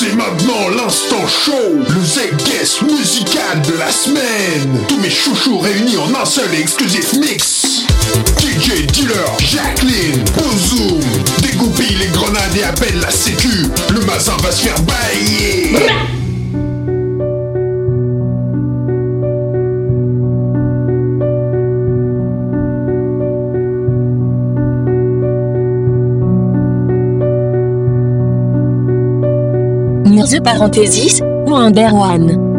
C'est maintenant l'instant show, le Z-Guest musical de la semaine. Tous mes chouchous réunis en un seul et exclusif mix. DJ Dealer, Jacqueline, Bozoom, dégoupille les grenades et appelle la sécu. Le mazin va se faire bailler. Parenthesis, ou Under One.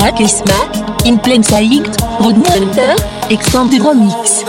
Track est Smack, In Plain Sight, Road Hunter, Extended Remix.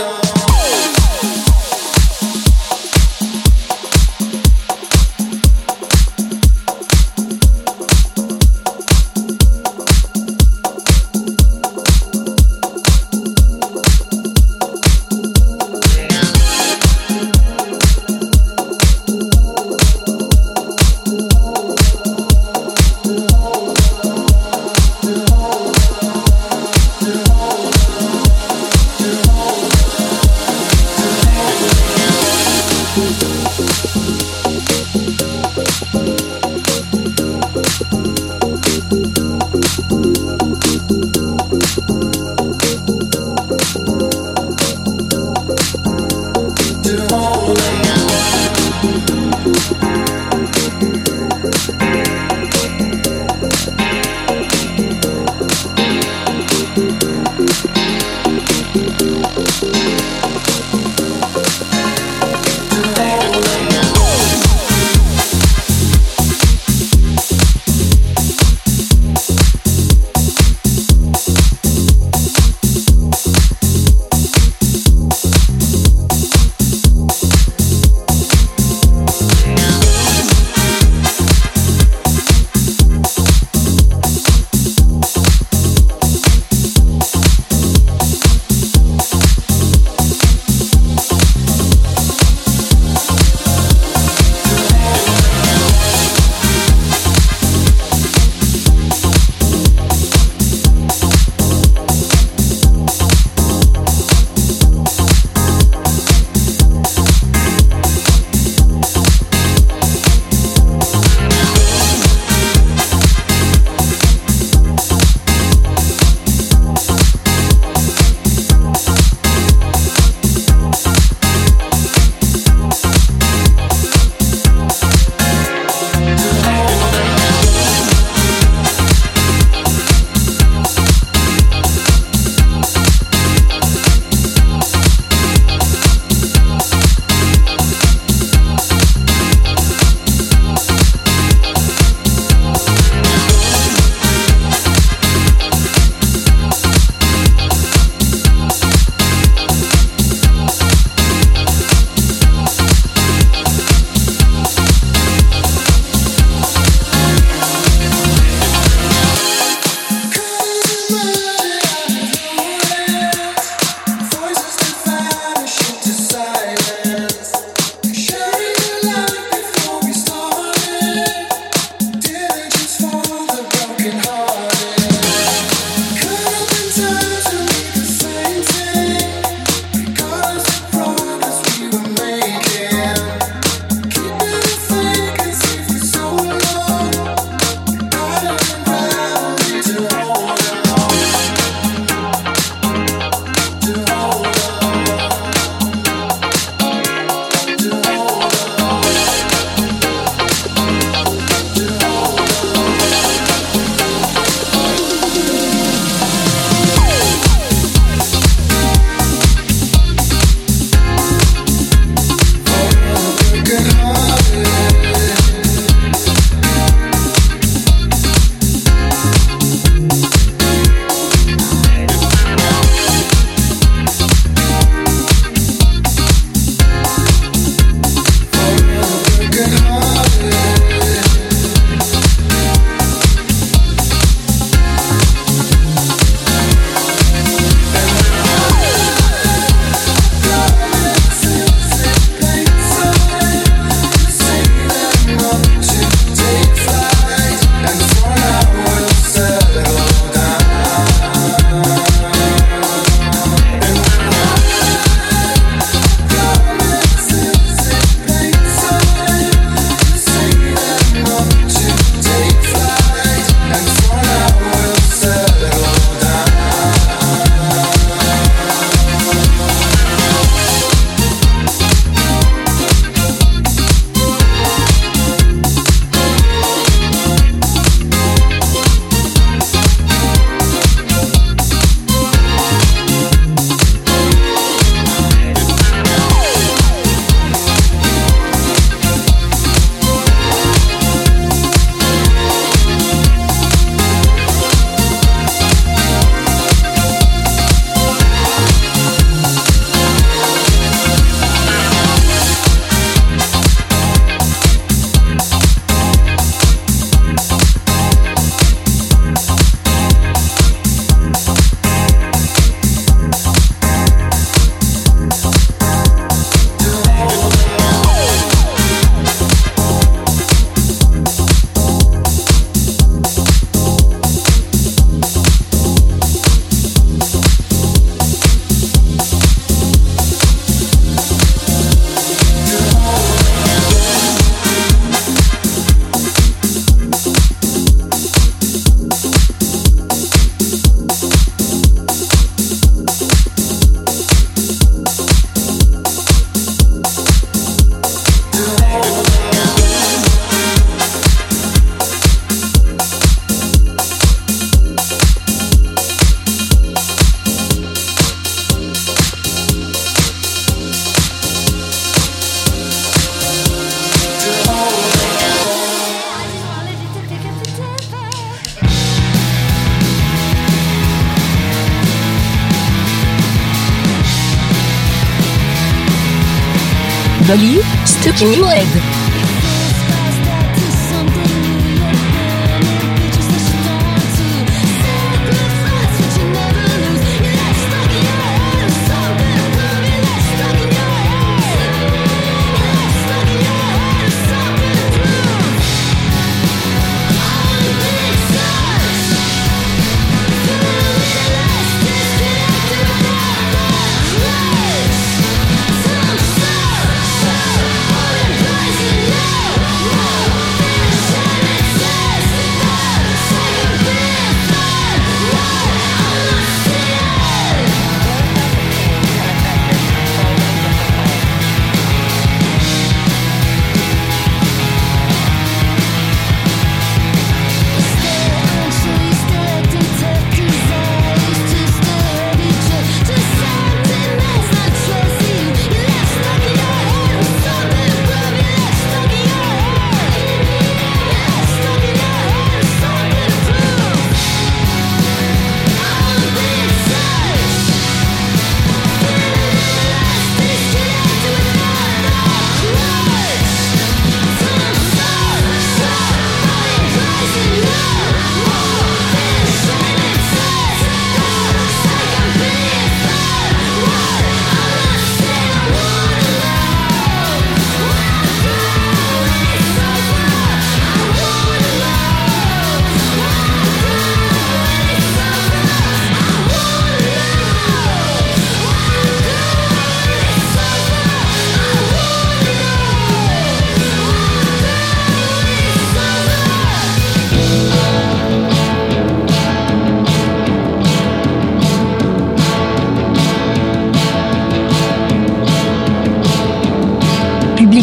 Dolly, Stuck in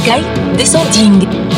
Head. Descending.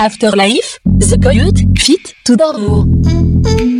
Afterlife, The Coyote, Fit to Dormour.